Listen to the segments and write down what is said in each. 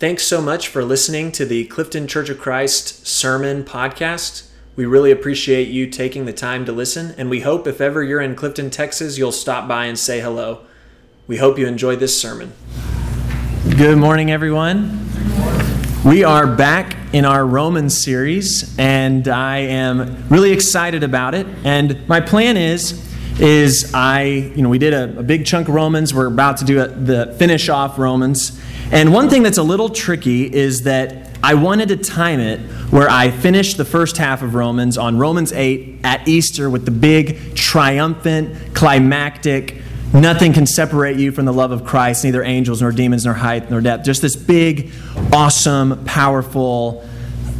Thanks so much for listening to the Clifton Church of Christ Sermon Podcast. We really appreciate you taking the time to listen, and we hope if ever you're in Clifton, Texas, you'll stop by and say hello. We hope you enjoy this sermon. Good morning, everyone. We are back in our Romans series, and I am really excited about it. And my plan is, is I, you know, we did a, a big chunk of Romans. We're about to do a, the finish off Romans. And one thing that's a little tricky is that I wanted to time it where I finished the first half of Romans on Romans 8 at Easter with the big, triumphant, climactic, nothing can separate you from the love of Christ, neither angels, nor demons, nor height, nor depth. Just this big, awesome, powerful,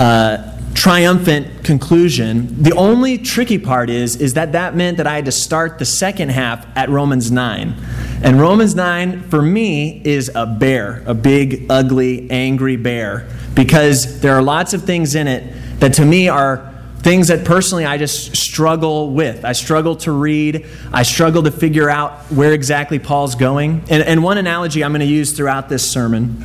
uh, triumphant conclusion. The only tricky part is, is that that meant that I had to start the second half at Romans 9. And Romans 9, for me, is a bear, a big, ugly, angry bear, because there are lots of things in it that to me are things that personally I just struggle with. I struggle to read, I struggle to figure out where exactly Paul's going. And, and one analogy I'm going to use throughout this sermon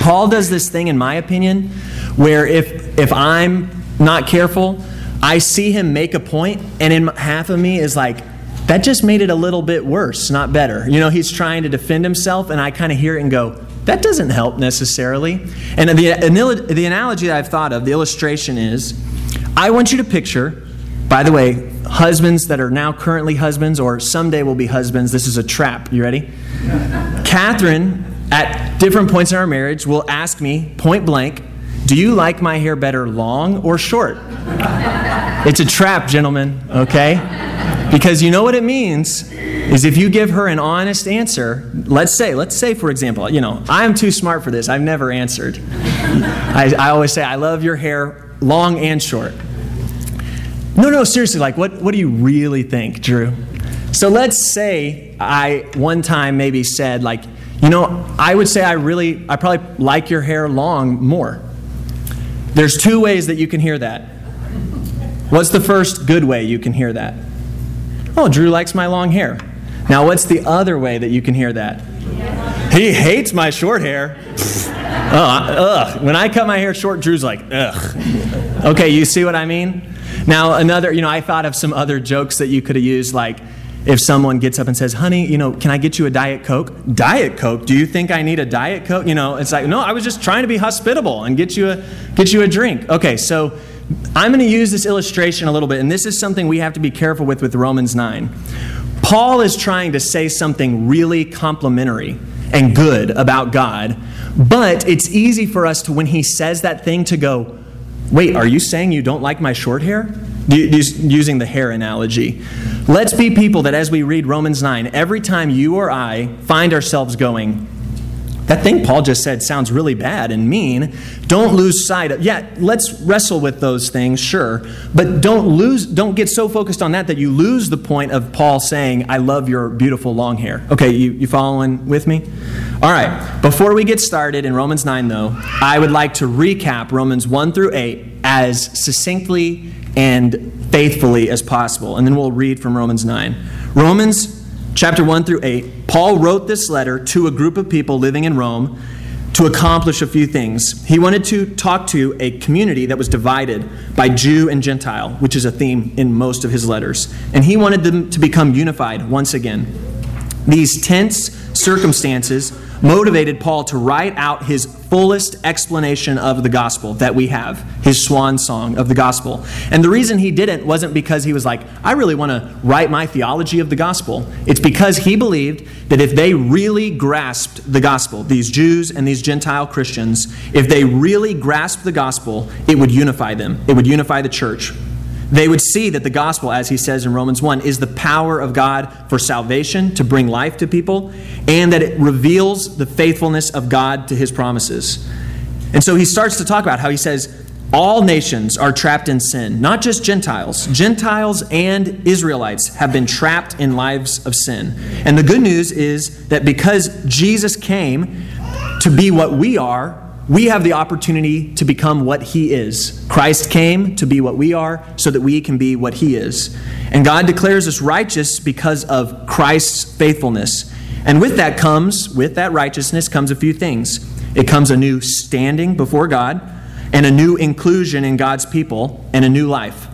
Paul does this thing, in my opinion, where if, if I'm not careful, I see him make a point, and in half of me is like, that just made it a little bit worse, not better. You know, he's trying to defend himself, and I kind of hear it and go, that doesn't help necessarily. And the, the analogy that I've thought of, the illustration is I want you to picture, by the way, husbands that are now currently husbands or someday will be husbands, this is a trap. You ready? Catherine, at different points in our marriage, will ask me point blank, Do you like my hair better long or short? It's a trap, gentlemen, okay? Because you know what it means is if you give her an honest answer, let's say, let's say, for example, you know, I'm too smart for this. I've never answered. I, I always say, I love your hair long and short. No, no, seriously, like, what, what do you really think, Drew? So let's say I one time maybe said, like, you know, I would say I really, I probably like your hair long more. There's two ways that you can hear that. What's the first good way you can hear that? Oh, Drew likes my long hair. Now, what's the other way that you can hear that? He hates my short hair. ugh, uh, ugh. When I cut my hair short, Drew's like, ugh. Okay, you see what I mean? Now, another, you know, I thought of some other jokes that you could have used, like if someone gets up and says, honey, you know, can I get you a Diet Coke? Diet Coke? Do you think I need a Diet Coke? You know, it's like, no, I was just trying to be hospitable and get you a, get you a drink. Okay, so I'm going to use this illustration a little bit, and this is something we have to be careful with with Romans 9. Paul is trying to say something really complimentary and good about God, but it's easy for us to, when he says that thing, to go, wait, are you saying you don't like my short hair? Using the hair analogy. Let's be people that as we read Romans 9, every time you or I find ourselves going, that thing Paul just said sounds really bad and mean. Don't lose sight of, yeah, let's wrestle with those things, sure. But don't lose, don't get so focused on that that you lose the point of Paul saying, I love your beautiful long hair. Okay, you, you following with me? All right, before we get started in Romans 9, though, I would like to recap Romans 1 through 8 as succinctly and faithfully as possible. And then we'll read from Romans 9. Romans chapter 1 through 8, Paul wrote this letter to a group of people living in Rome to accomplish a few things. He wanted to talk to a community that was divided by Jew and Gentile, which is a theme in most of his letters. And he wanted them to become unified once again. These tense circumstances motivated Paul to write out his fullest explanation of the gospel that we have, his swan song of the gospel. And the reason he didn't wasn't because he was like, I really want to write my theology of the gospel. It's because he believed that if they really grasped the gospel, these Jews and these Gentile Christians, if they really grasped the gospel, it would unify them, it would unify the church. They would see that the gospel, as he says in Romans 1, is the power of God for salvation, to bring life to people, and that it reveals the faithfulness of God to his promises. And so he starts to talk about how he says, all nations are trapped in sin, not just Gentiles. Gentiles and Israelites have been trapped in lives of sin. And the good news is that because Jesus came to be what we are, we have the opportunity to become what He is. Christ came to be what we are so that we can be what He is. And God declares us righteous because of Christ's faithfulness. And with that comes, with that righteousness, comes a few things. it comes a new standing before God, and a new inclusion in God's people, and a new life.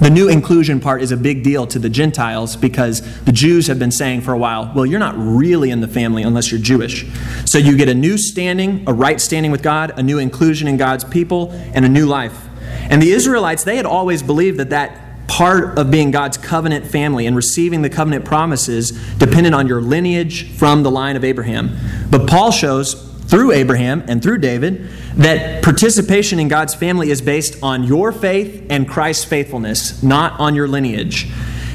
The new inclusion part is a big deal to the Gentiles because the Jews have been saying for a while, well, you're not really in the family unless you're Jewish. So you get a new standing, a right standing with God, a new inclusion in God's people, and a new life. And the Israelites, they had always believed that that part of being God's covenant family and receiving the covenant promises depended on your lineage from the line of Abraham. But Paul shows through Abraham and through David that participation in God's family is based on your faith and Christ's faithfulness, not on your lineage.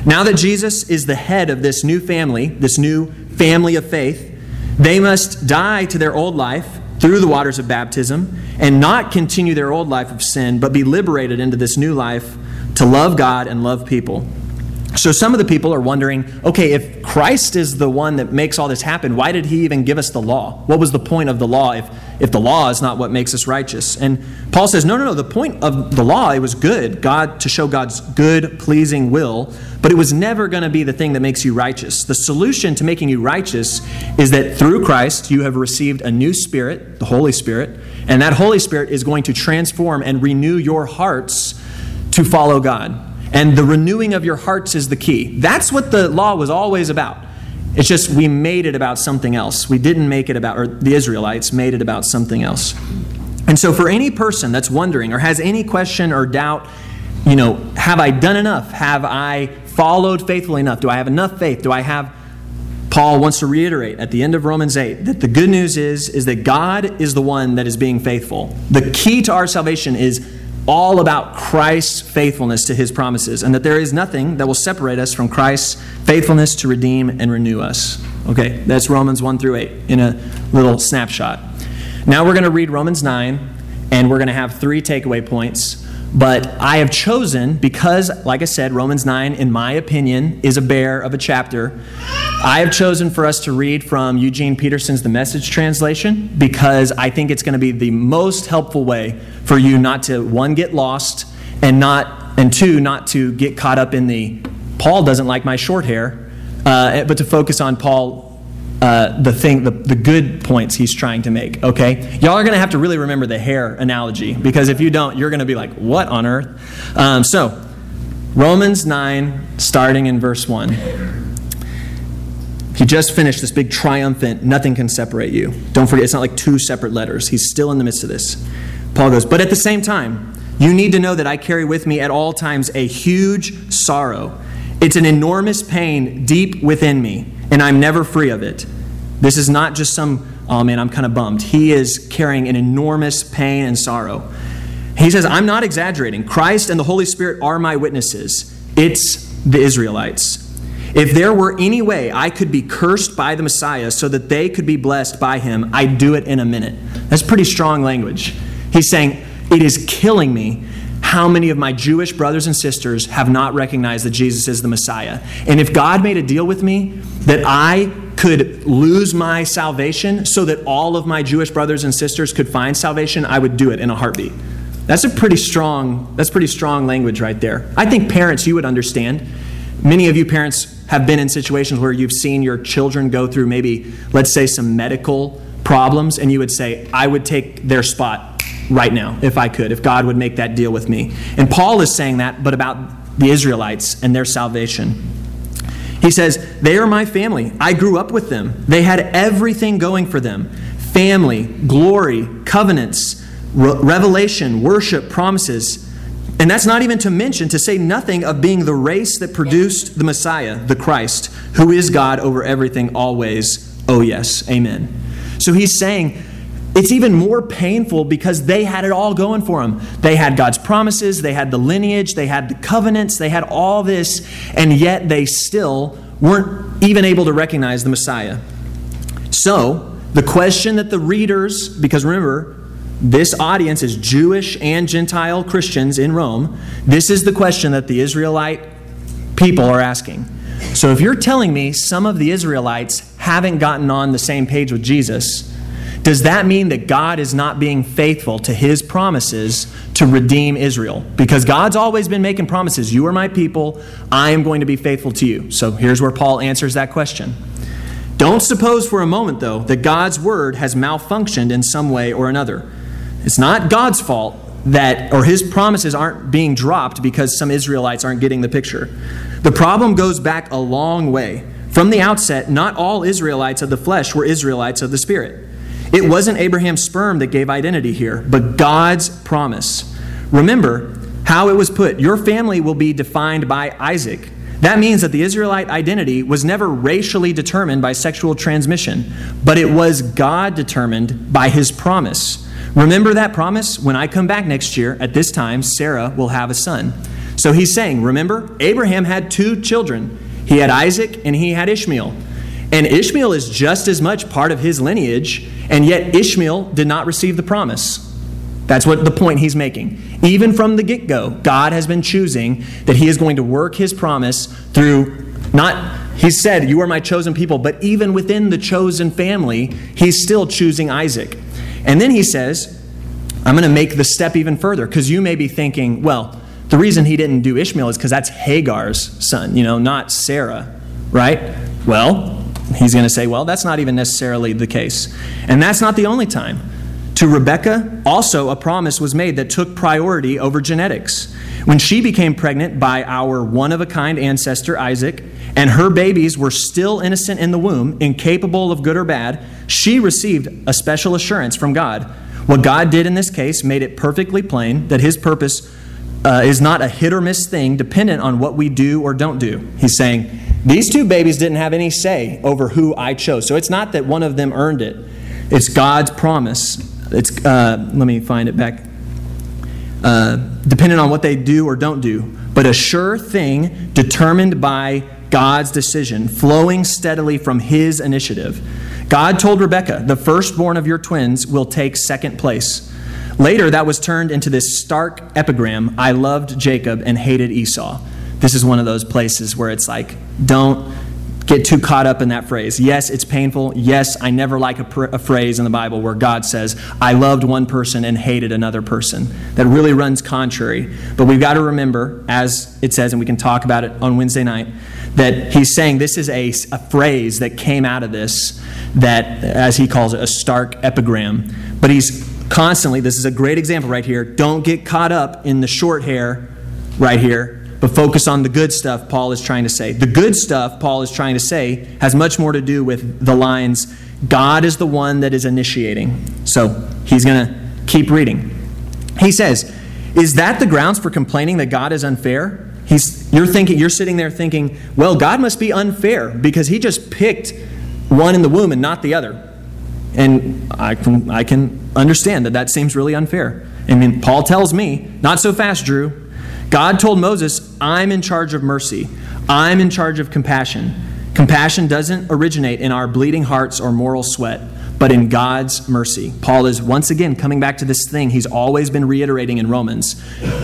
Now that Jesus is the head of this new family, this new family of faith, they must die to their old life through the waters of baptism and not continue their old life of sin, but be liberated into this new life to love God and love people. So some of the people are wondering okay, if Christ is the one that makes all this happen, why did he even give us the law? What was the point of the law if, if the law is not what makes us righteous? And Paul says, no, no, no. The point of the law, it was good, God to show God's good, pleasing will, but it was never going to be the thing that makes you righteous. The solution to making you righteous is that through Christ you have received a new spirit, the Holy Spirit, and that Holy Spirit is going to transform and renew your hearts to follow God. And the renewing of your hearts is the key. That's what the law was always about. It's just we made it about something else. We didn't make it about, or the Israelites made it about something else. And so, for any person that's wondering or has any question or doubt, you know, have I done enough? Have I followed faithfully enough? Do I have enough faith? Do I have Paul wants to reiterate at the end of Romans 8 that the good news is is that God is the one that is being faithful. The key to our salvation is all about Christ's faithfulness to his promises, and that there is nothing that will separate us from Christ's faithfulness to redeem and renew us. Okay, that's Romans 1 through 8 in a little snapshot. Now we're going to read Romans 9, and we're going to have three takeaway points. But I have chosen, because, like I said, Romans 9, in my opinion, is a bear of a chapter. I have chosen for us to read from Eugene Peterson's The Message Translation because I think it's going to be the most helpful way for you not to, one, get lost, and not, and two, not to get caught up in the Paul doesn't like my short hair, uh, but to focus on Paul uh, the thing, the, the good points he's trying to make. Okay, y'all are going to have to really remember the hair analogy because if you don't, you're going to be like, "What on earth?" Um, so, Romans nine, starting in verse one. He just finished this big triumphant, nothing can separate you. Don't forget, it's not like two separate letters. He's still in the midst of this. Paul goes, But at the same time, you need to know that I carry with me at all times a huge sorrow. It's an enormous pain deep within me and I'm never free of it. This is not just some, oh man, I'm kind of bummed. He is carrying an enormous pain and sorrow. He says, I'm not exaggerating. Christ and the Holy Spirit are my witnesses. It's the Israelites. If there were any way I could be cursed by the Messiah so that they could be blessed by him, I'd do it in a minute. That's pretty strong language. He's saying, It is killing me how many of my Jewish brothers and sisters have not recognized that Jesus is the Messiah. And if God made a deal with me that I could lose my salvation so that all of my Jewish brothers and sisters could find salvation, I would do it in a heartbeat. That's a pretty strong that's pretty strong language right there. I think parents you would understand. Many of you parents have been in situations where you've seen your children go through maybe let's say some medical problems and you would say I would take their spot right now if I could, if God would make that deal with me. And Paul is saying that, but about the Israelites and their salvation. He says, They are my family. I grew up with them. They had everything going for them family, glory, covenants, re- revelation, worship, promises. And that's not even to mention, to say nothing of being the race that produced the Messiah, the Christ, who is God over everything always. Oh, yes. Amen. So he's saying, it's even more painful because they had it all going for them. They had God's promises, they had the lineage, they had the covenants, they had all this, and yet they still weren't even able to recognize the Messiah. So, the question that the readers, because remember, this audience is Jewish and Gentile Christians in Rome, this is the question that the Israelite people are asking. So, if you're telling me some of the Israelites haven't gotten on the same page with Jesus, does that mean that God is not being faithful to his promises to redeem Israel? Because God's always been making promises. You are my people. I am going to be faithful to you. So here's where Paul answers that question. Don't suppose for a moment, though, that God's word has malfunctioned in some way or another. It's not God's fault that, or his promises aren't being dropped because some Israelites aren't getting the picture. The problem goes back a long way. From the outset, not all Israelites of the flesh were Israelites of the Spirit. It wasn't Abraham's sperm that gave identity here, but God's promise. Remember how it was put Your family will be defined by Isaac. That means that the Israelite identity was never racially determined by sexual transmission, but it was God determined by his promise. Remember that promise? When I come back next year, at this time, Sarah will have a son. So he's saying, remember, Abraham had two children. He had Isaac and he had Ishmael. And Ishmael is just as much part of his lineage, and yet Ishmael did not receive the promise. That's what the point he's making. Even from the get go, God has been choosing that he is going to work his promise through not, he said, You are my chosen people, but even within the chosen family, he's still choosing Isaac. And then he says, I'm going to make the step even further because you may be thinking, well, the reason he didn't do Ishmael is because that's Hagar's son, you know, not Sarah, right? Well, he's going to say, well, that's not even necessarily the case. And that's not the only time. To Rebecca, also a promise was made that took priority over genetics. When she became pregnant by our one of a kind ancestor, Isaac, and her babies were still innocent in the womb, incapable of good or bad, she received a special assurance from God. What God did in this case made it perfectly plain that his purpose uh, is not a hit or miss thing dependent on what we do or don't do. He's saying, These two babies didn't have any say over who I chose. So it's not that one of them earned it, it's God's promise. It's, uh, let me find it back. Uh, dependent on what they do or don't do, but a sure thing determined by God's decision, flowing steadily from His initiative. God told Rebekah, the firstborn of your twins will take second place. Later, that was turned into this stark epigram I loved Jacob and hated Esau. This is one of those places where it's like, don't get too caught up in that phrase. Yes, it's painful. Yes, I never like a, pr- a, phrase in the Bible where God says, I loved one person and hated another person. That really runs contrary. But we've got to remember, as it says, and we can talk about it on Wednesday night, that he's saying this is a, a phrase that came out of this, that, as he calls it, a stark epigram. But he's constantly, this is a great example right here. Don't get caught up in the short hair right here, but focus on the good stuff Paul is trying to say. The good stuff Paul is trying to say has much more to do with the lines God is the one that is initiating. So he's going to keep reading. He says, Is that the grounds for complaining that God is unfair? He's, you're thinking, you're sitting there thinking, well, God must be unfair because he just picked one in the womb and not the other. And I can, I can understand that that seems really unfair. I mean, Paul tells me, not so fast, Drew. God told Moses, I'm in charge of mercy, I'm in charge of compassion. Compassion doesn't originate in our bleeding hearts or moral sweat, but in God's mercy. Paul is once again coming back to this thing he's always been reiterating in Romans.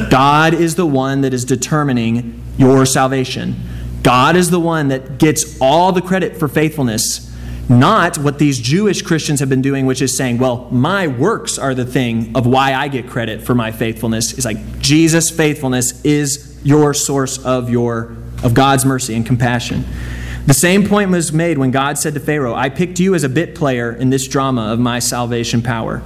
God is the one that is determining your salvation. God is the one that gets all the credit for faithfulness not what these Jewish Christians have been doing, which is saying, well, my works are the thing of why I get credit for my faithfulness. It's like Jesus' faithfulness is your source of your of God's mercy and compassion. The same point was made when God said to Pharaoh, I picked you as a bit player in this drama of my salvation power.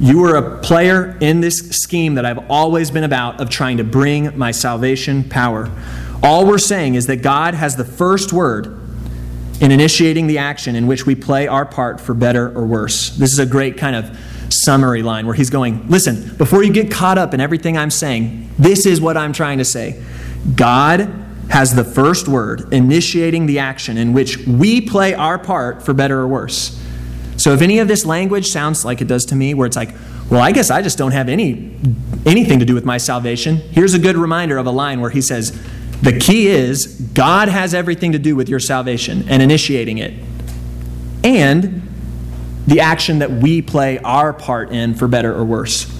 You were a player in this scheme that I've always been about of trying to bring my salvation power. All we're saying is that God has the first word in initiating the action in which we play our part for better or worse. This is a great kind of summary line where he's going, Listen, before you get caught up in everything I'm saying, this is what I'm trying to say. God has the first word, initiating the action in which we play our part for better or worse. So if any of this language sounds like it does to me, where it's like, well, I guess I just don't have any anything to do with my salvation. Here's a good reminder of a line where he says, the key is God has everything to do with your salvation and initiating it, and the action that we play our part in for better or worse.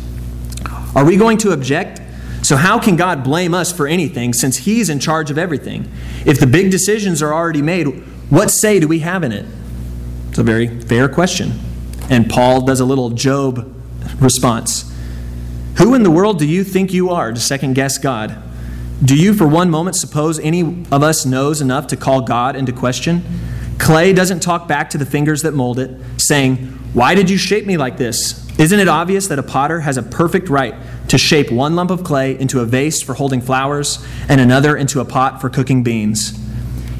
Are we going to object? So, how can God blame us for anything since He's in charge of everything? If the big decisions are already made, what say do we have in it? It's a very fair question. And Paul does a little Job response. Who in the world do you think you are to second guess God? Do you for one moment suppose any of us knows enough to call God into question? Clay doesn't talk back to the fingers that mold it, saying, Why did you shape me like this? Isn't it obvious that a potter has a perfect right to shape one lump of clay into a vase for holding flowers and another into a pot for cooking beans?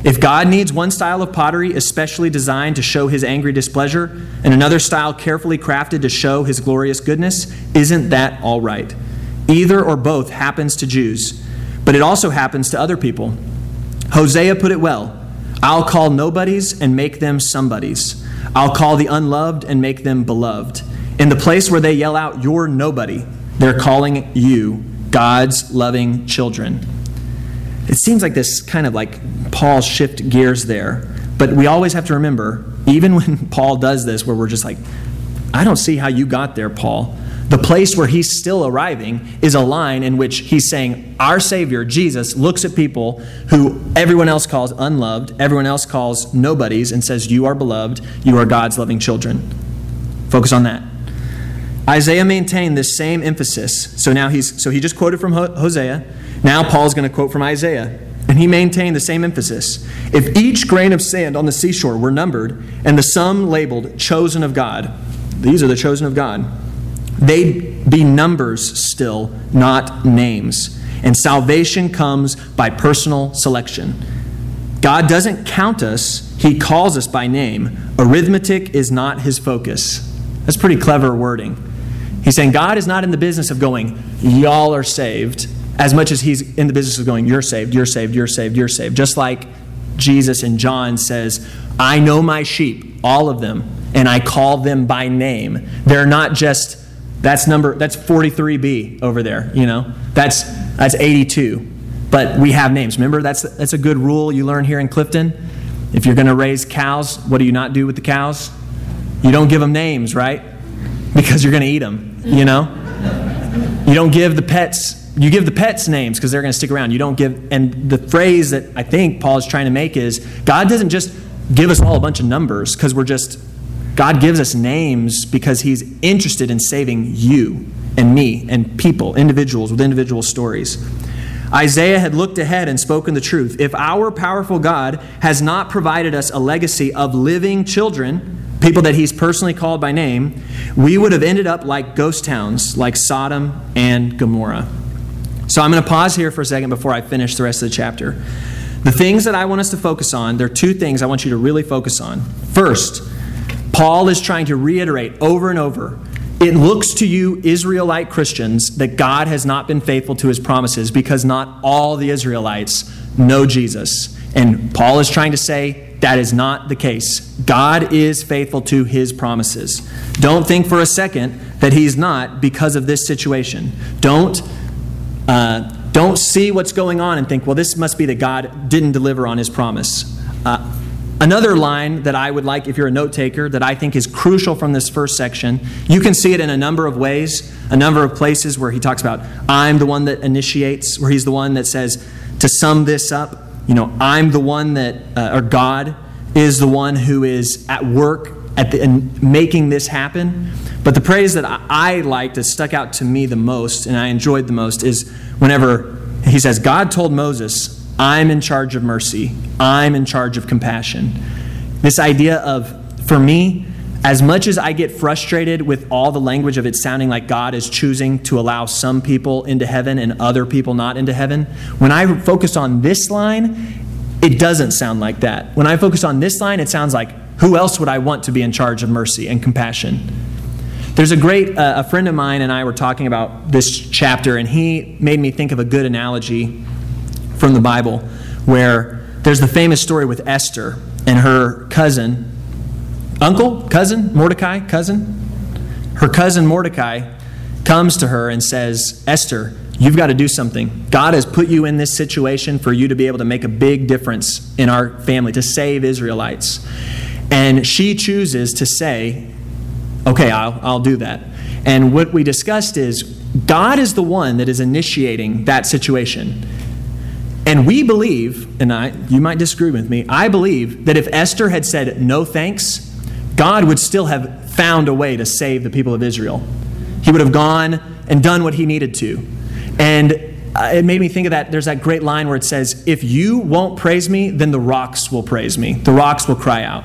If God needs one style of pottery especially designed to show his angry displeasure and another style carefully crafted to show his glorious goodness, isn't that all right? Either or both happens to Jews, but it also happens to other people. Hosea put it well I'll call nobodies and make them somebodies. I'll call the unloved and make them beloved. In the place where they yell out, You're nobody, they're calling you God's loving children. It seems like this kind of like Paul shift gears there. But we always have to remember, even when Paul does this, where we're just like, I don't see how you got there, Paul. The place where he's still arriving is a line in which he's saying, Our Savior, Jesus, looks at people who everyone else calls unloved, everyone else calls nobodies, and says, You are beloved, you are God's loving children. Focus on that. Isaiah maintained this same emphasis. So now he's so he just quoted from Hosea. Now Paul's going to quote from Isaiah. And he maintained the same emphasis. If each grain of sand on the seashore were numbered and the sum labeled chosen of God, these are the chosen of God, they'd be numbers still, not names. And salvation comes by personal selection. God doesn't count us, He calls us by name. Arithmetic is not His focus. That's pretty clever wording. He's saying God is not in the business of going, y'all are saved, as much as he's in the business of going, you're saved, you're saved, you're saved, you're saved. Just like Jesus in John says, I know my sheep, all of them, and I call them by name. They're not just that's number that's 43b over there, you know. That's that's 82. But we have names. Remember that's that's a good rule you learn here in Clifton. If you're going to raise cows, what do you not do with the cows? You don't give them names, right? Because you're going to eat them you know? You don't give the pets you give the pets names because they're going to stick around. You don't give, and the phrase that I think Paul is trying to make is God doesn't just give us all a bunch of numbers because we're just, God gives us names because He's interested in saving you and me and people, individuals with individual stories. Isaiah had looked ahead and spoken the truth. If our powerful God has not provided us a legacy of living children, people that he's personally called by name, we would have ended up like ghost towns like Sodom and Gomorrah. So I'm going to pause here for a second before I finish the rest of the chapter. The things that I want us to focus on, there are two things I want you to really focus on. First, Paul is trying to reiterate over and over it looks to you, Israelite Christians, that God has not been faithful to his promises because not all the Israelites know Jesus. And Paul is trying to say that is not the case. God is faithful to his promises. Don't think for a second that he's not because of this situation. Don't, uh, don't see what's going on and think, well, this must be that God didn't deliver on his promise. Uh, Another line that I would like, if you're a note taker, that I think is crucial from this first section, you can see it in a number of ways, a number of places where he talks about, I'm the one that initiates, where he's the one that says, to sum this up, you know, I'm the one that, uh, or God is the one who is at work at the, in making this happen. But the praise that I, I liked, that stuck out to me the most, and I enjoyed the most, is whenever he says, God told Moses, I'm in charge of mercy, I'm in charge of compassion. This idea of, for me, as much as I get frustrated with all the language of it sounding like God is choosing to allow some people into heaven and other people not into heaven, when I focus on this line, it doesn't sound like that. When I focus on this line, it sounds like, who else would I want to be in charge of mercy and compassion? There's a great, uh, a friend of mine and I were talking about this chapter, and he made me think of a good analogy from the Bible where there's the famous story with Esther and her cousin uncle, cousin, Mordecai, cousin. Her cousin Mordecai comes to her and says, Esther, you've got to do something. God has put you in this situation for you to be able to make a big difference in our family, to save Israelites. And she chooses to say, okay, I'll, I'll do that. And what we discussed is God is the one that is initiating that situation. And we believe, and I, you might disagree with me, I believe that if Esther had said no thanks, God would still have found a way to save the people of Israel. He would have gone and done what he needed to. And uh, it made me think of that. There's that great line where it says, If you won't praise me, then the rocks will praise me. The rocks will cry out.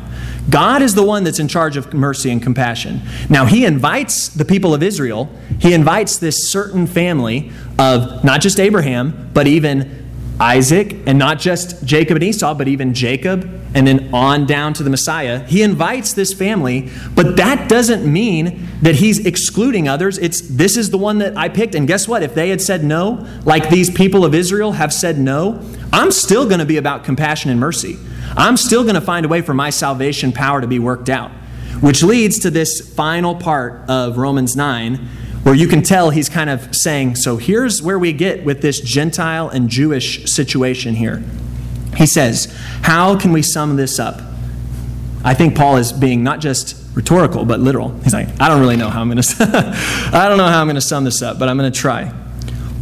God is the one that's in charge of mercy and compassion. Now, He invites the people of Israel, He invites this certain family of not just Abraham, but even Isaac, and not just Jacob and Esau, but even Jacob, and then on down to the Messiah. He invites this family, but that doesn't mean that he's excluding others. It's this is the one that I picked. And guess what? If they had said no, like these people of Israel have said no, I'm still going to be about compassion and mercy. I'm still going to find a way for my salvation power to be worked out. Which leads to this final part of Romans 9 where you can tell he's kind of saying, so here's where we get with this Gentile and Jewish situation here. He says, How can we sum this up? I think Paul is being not just rhetorical, but literal. He's like, I don't really know how I'm going to, I don't know how I'm going to sum this up, but I'm going to try.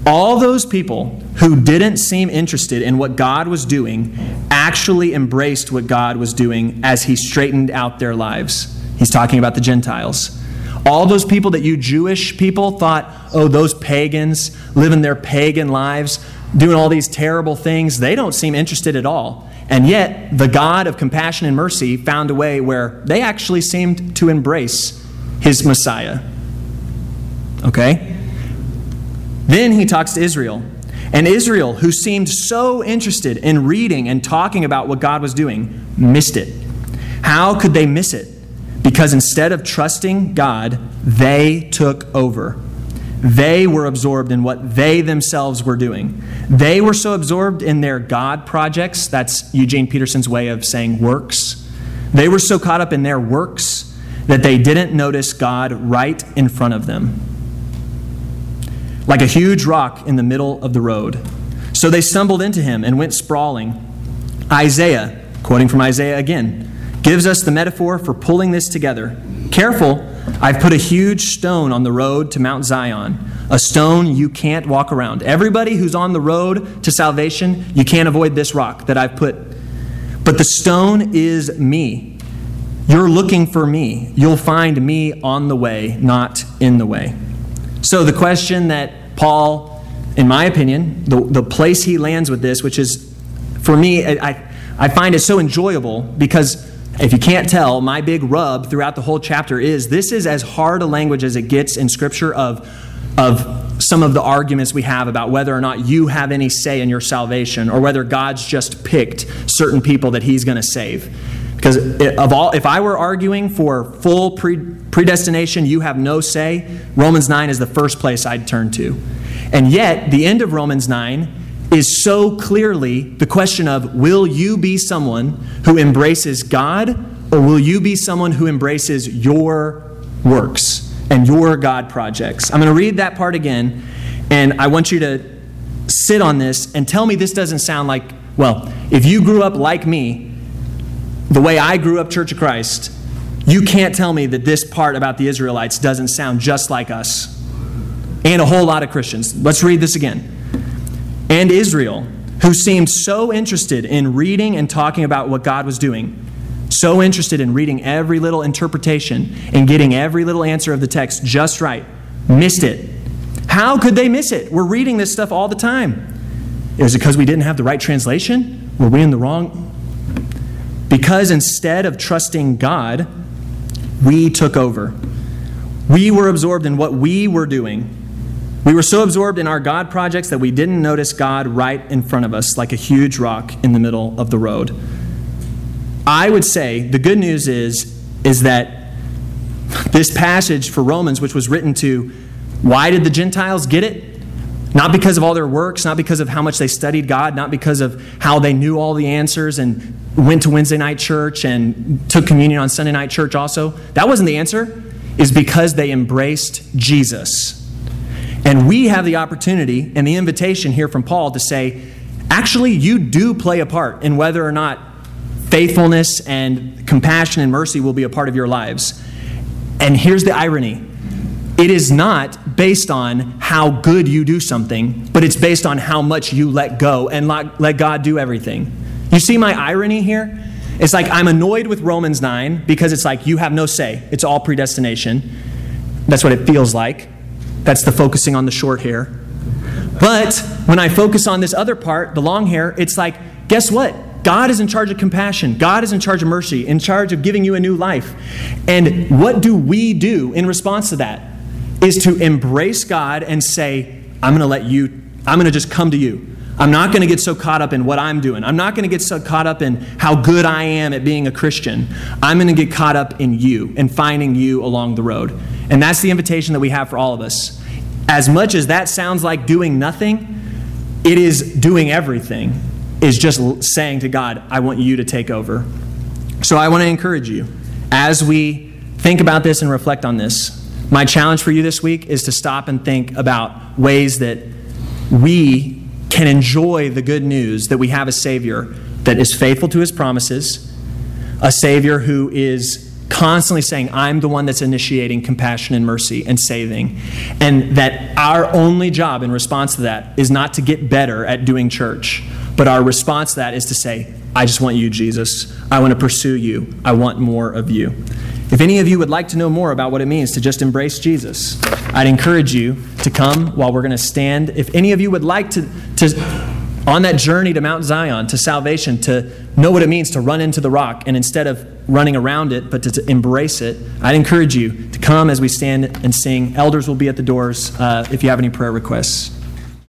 All those people who didn't seem interested in what God was doing actually embraced what God was doing as He straightened out their lives. He's talking about the Gentiles. All those people that you Jewish people thought, oh, those pagans living their pagan lives, doing all these terrible things, they don't seem interested at all. And yet, the God of compassion and mercy found a way where they actually seemed to embrace his Messiah. Okay? Then he talks to Israel. And Israel, who seemed so interested in reading and talking about what God was doing, missed it. How could they miss it? Because instead of trusting God, they took over. They were absorbed in what they themselves were doing. They were so absorbed in their God projects, that's Eugene Peterson's way of saying works. They were so caught up in their works that they didn't notice God right in front of them. Like a huge rock in the middle of the road. So they stumbled into him and went sprawling. Isaiah, quoting from Isaiah again, gives us the metaphor for pulling this together. Careful, I've put a huge stone on the road to Mount Zion, a stone you can't walk around. Everybody who's on the road to salvation, you can't avoid this rock that I've put. But the stone is me. You're looking for me. You'll find me on the way, not in the way. So, the question that Paul, in my opinion, the, the place he lands with this, which is, for me, I, I find it so enjoyable because if you can't tell, my big rub throughout the whole chapter is this is as hard a language as it gets in Scripture of, of some of the arguments we have about whether or not you have any say in your salvation or whether God's just picked certain people that He's going to save. Because of all, if I were arguing for full pre, predestination, you have no say, Romans 9 is the first place I'd turn to. And yet, the end of Romans 9 is so clearly the question of will you be someone who embraces God or will you be someone who embraces your works and your God projects? I'm going to read that part again, and I want you to sit on this and tell me this doesn't sound like, well, if you grew up like me, the way I grew up, Church of Christ, you can't tell me that this part about the Israelites doesn't sound just like us and a whole lot of Christians. Let's read this again and Israel, who seemed so interested in reading and talking about what God was doing, so interested in reading every little interpretation and getting every little answer of the text just right, missed it. How could they miss it? We're reading this stuff all the time. Is it because we didn't have the right translation? Were we in the wrong? Because instead of trusting God, we took over. We were absorbed in what we were doing we were so absorbed in our God projects that we didn't notice God right in front of us like a huge rock in the middle of the road. I would say the good news is is that this passage for Romans which was written to why did the Gentiles get it? Not because of all their works, not because of how much they studied God, not because of how they knew all the answers and went to Wednesday night church and took communion on Sunday night church also. That wasn't the answer. Is because they embraced Jesus. And we have the opportunity and the invitation here from Paul to say, actually, you do play a part in whether or not faithfulness and compassion and mercy will be a part of your lives. And here's the irony it is not based on how good you do something, but it's based on how much you let go and let God do everything. You see my irony here? It's like I'm annoyed with Romans 9 because it's like you have no say, it's all predestination. That's what it feels like. That's the focusing on the short hair. But when I focus on this other part, the long hair, it's like, guess what? God is in charge of compassion. God is in charge of mercy, in charge of giving you a new life. And what do we do in response to that? Is to embrace God and say, I'm going to let you, I'm going to just come to you. I'm not going to get so caught up in what I'm doing. I'm not going to get so caught up in how good I am at being a Christian. I'm going to get caught up in you and finding you along the road. And that's the invitation that we have for all of us. As much as that sounds like doing nothing, it is doing everything is just saying to God, I want you to take over. So I want to encourage you as we think about this and reflect on this. My challenge for you this week is to stop and think about ways that we can enjoy the good news that we have a Savior that is faithful to his promises, a Savior who is constantly saying, I'm the one that's initiating compassion and mercy and saving. And that our only job in response to that is not to get better at doing church, but our response to that is to say, I just want you, Jesus. I want to pursue you. I want more of you. If any of you would like to know more about what it means to just embrace Jesus, I'd encourage you to come while we're going to stand. If any of you would like to, to on that journey to Mount Zion, to salvation, to know what it means to run into the rock, and instead of running around it, but to, to embrace it, I'd encourage you to come as we stand and sing. Elders will be at the doors uh, if you have any prayer requests.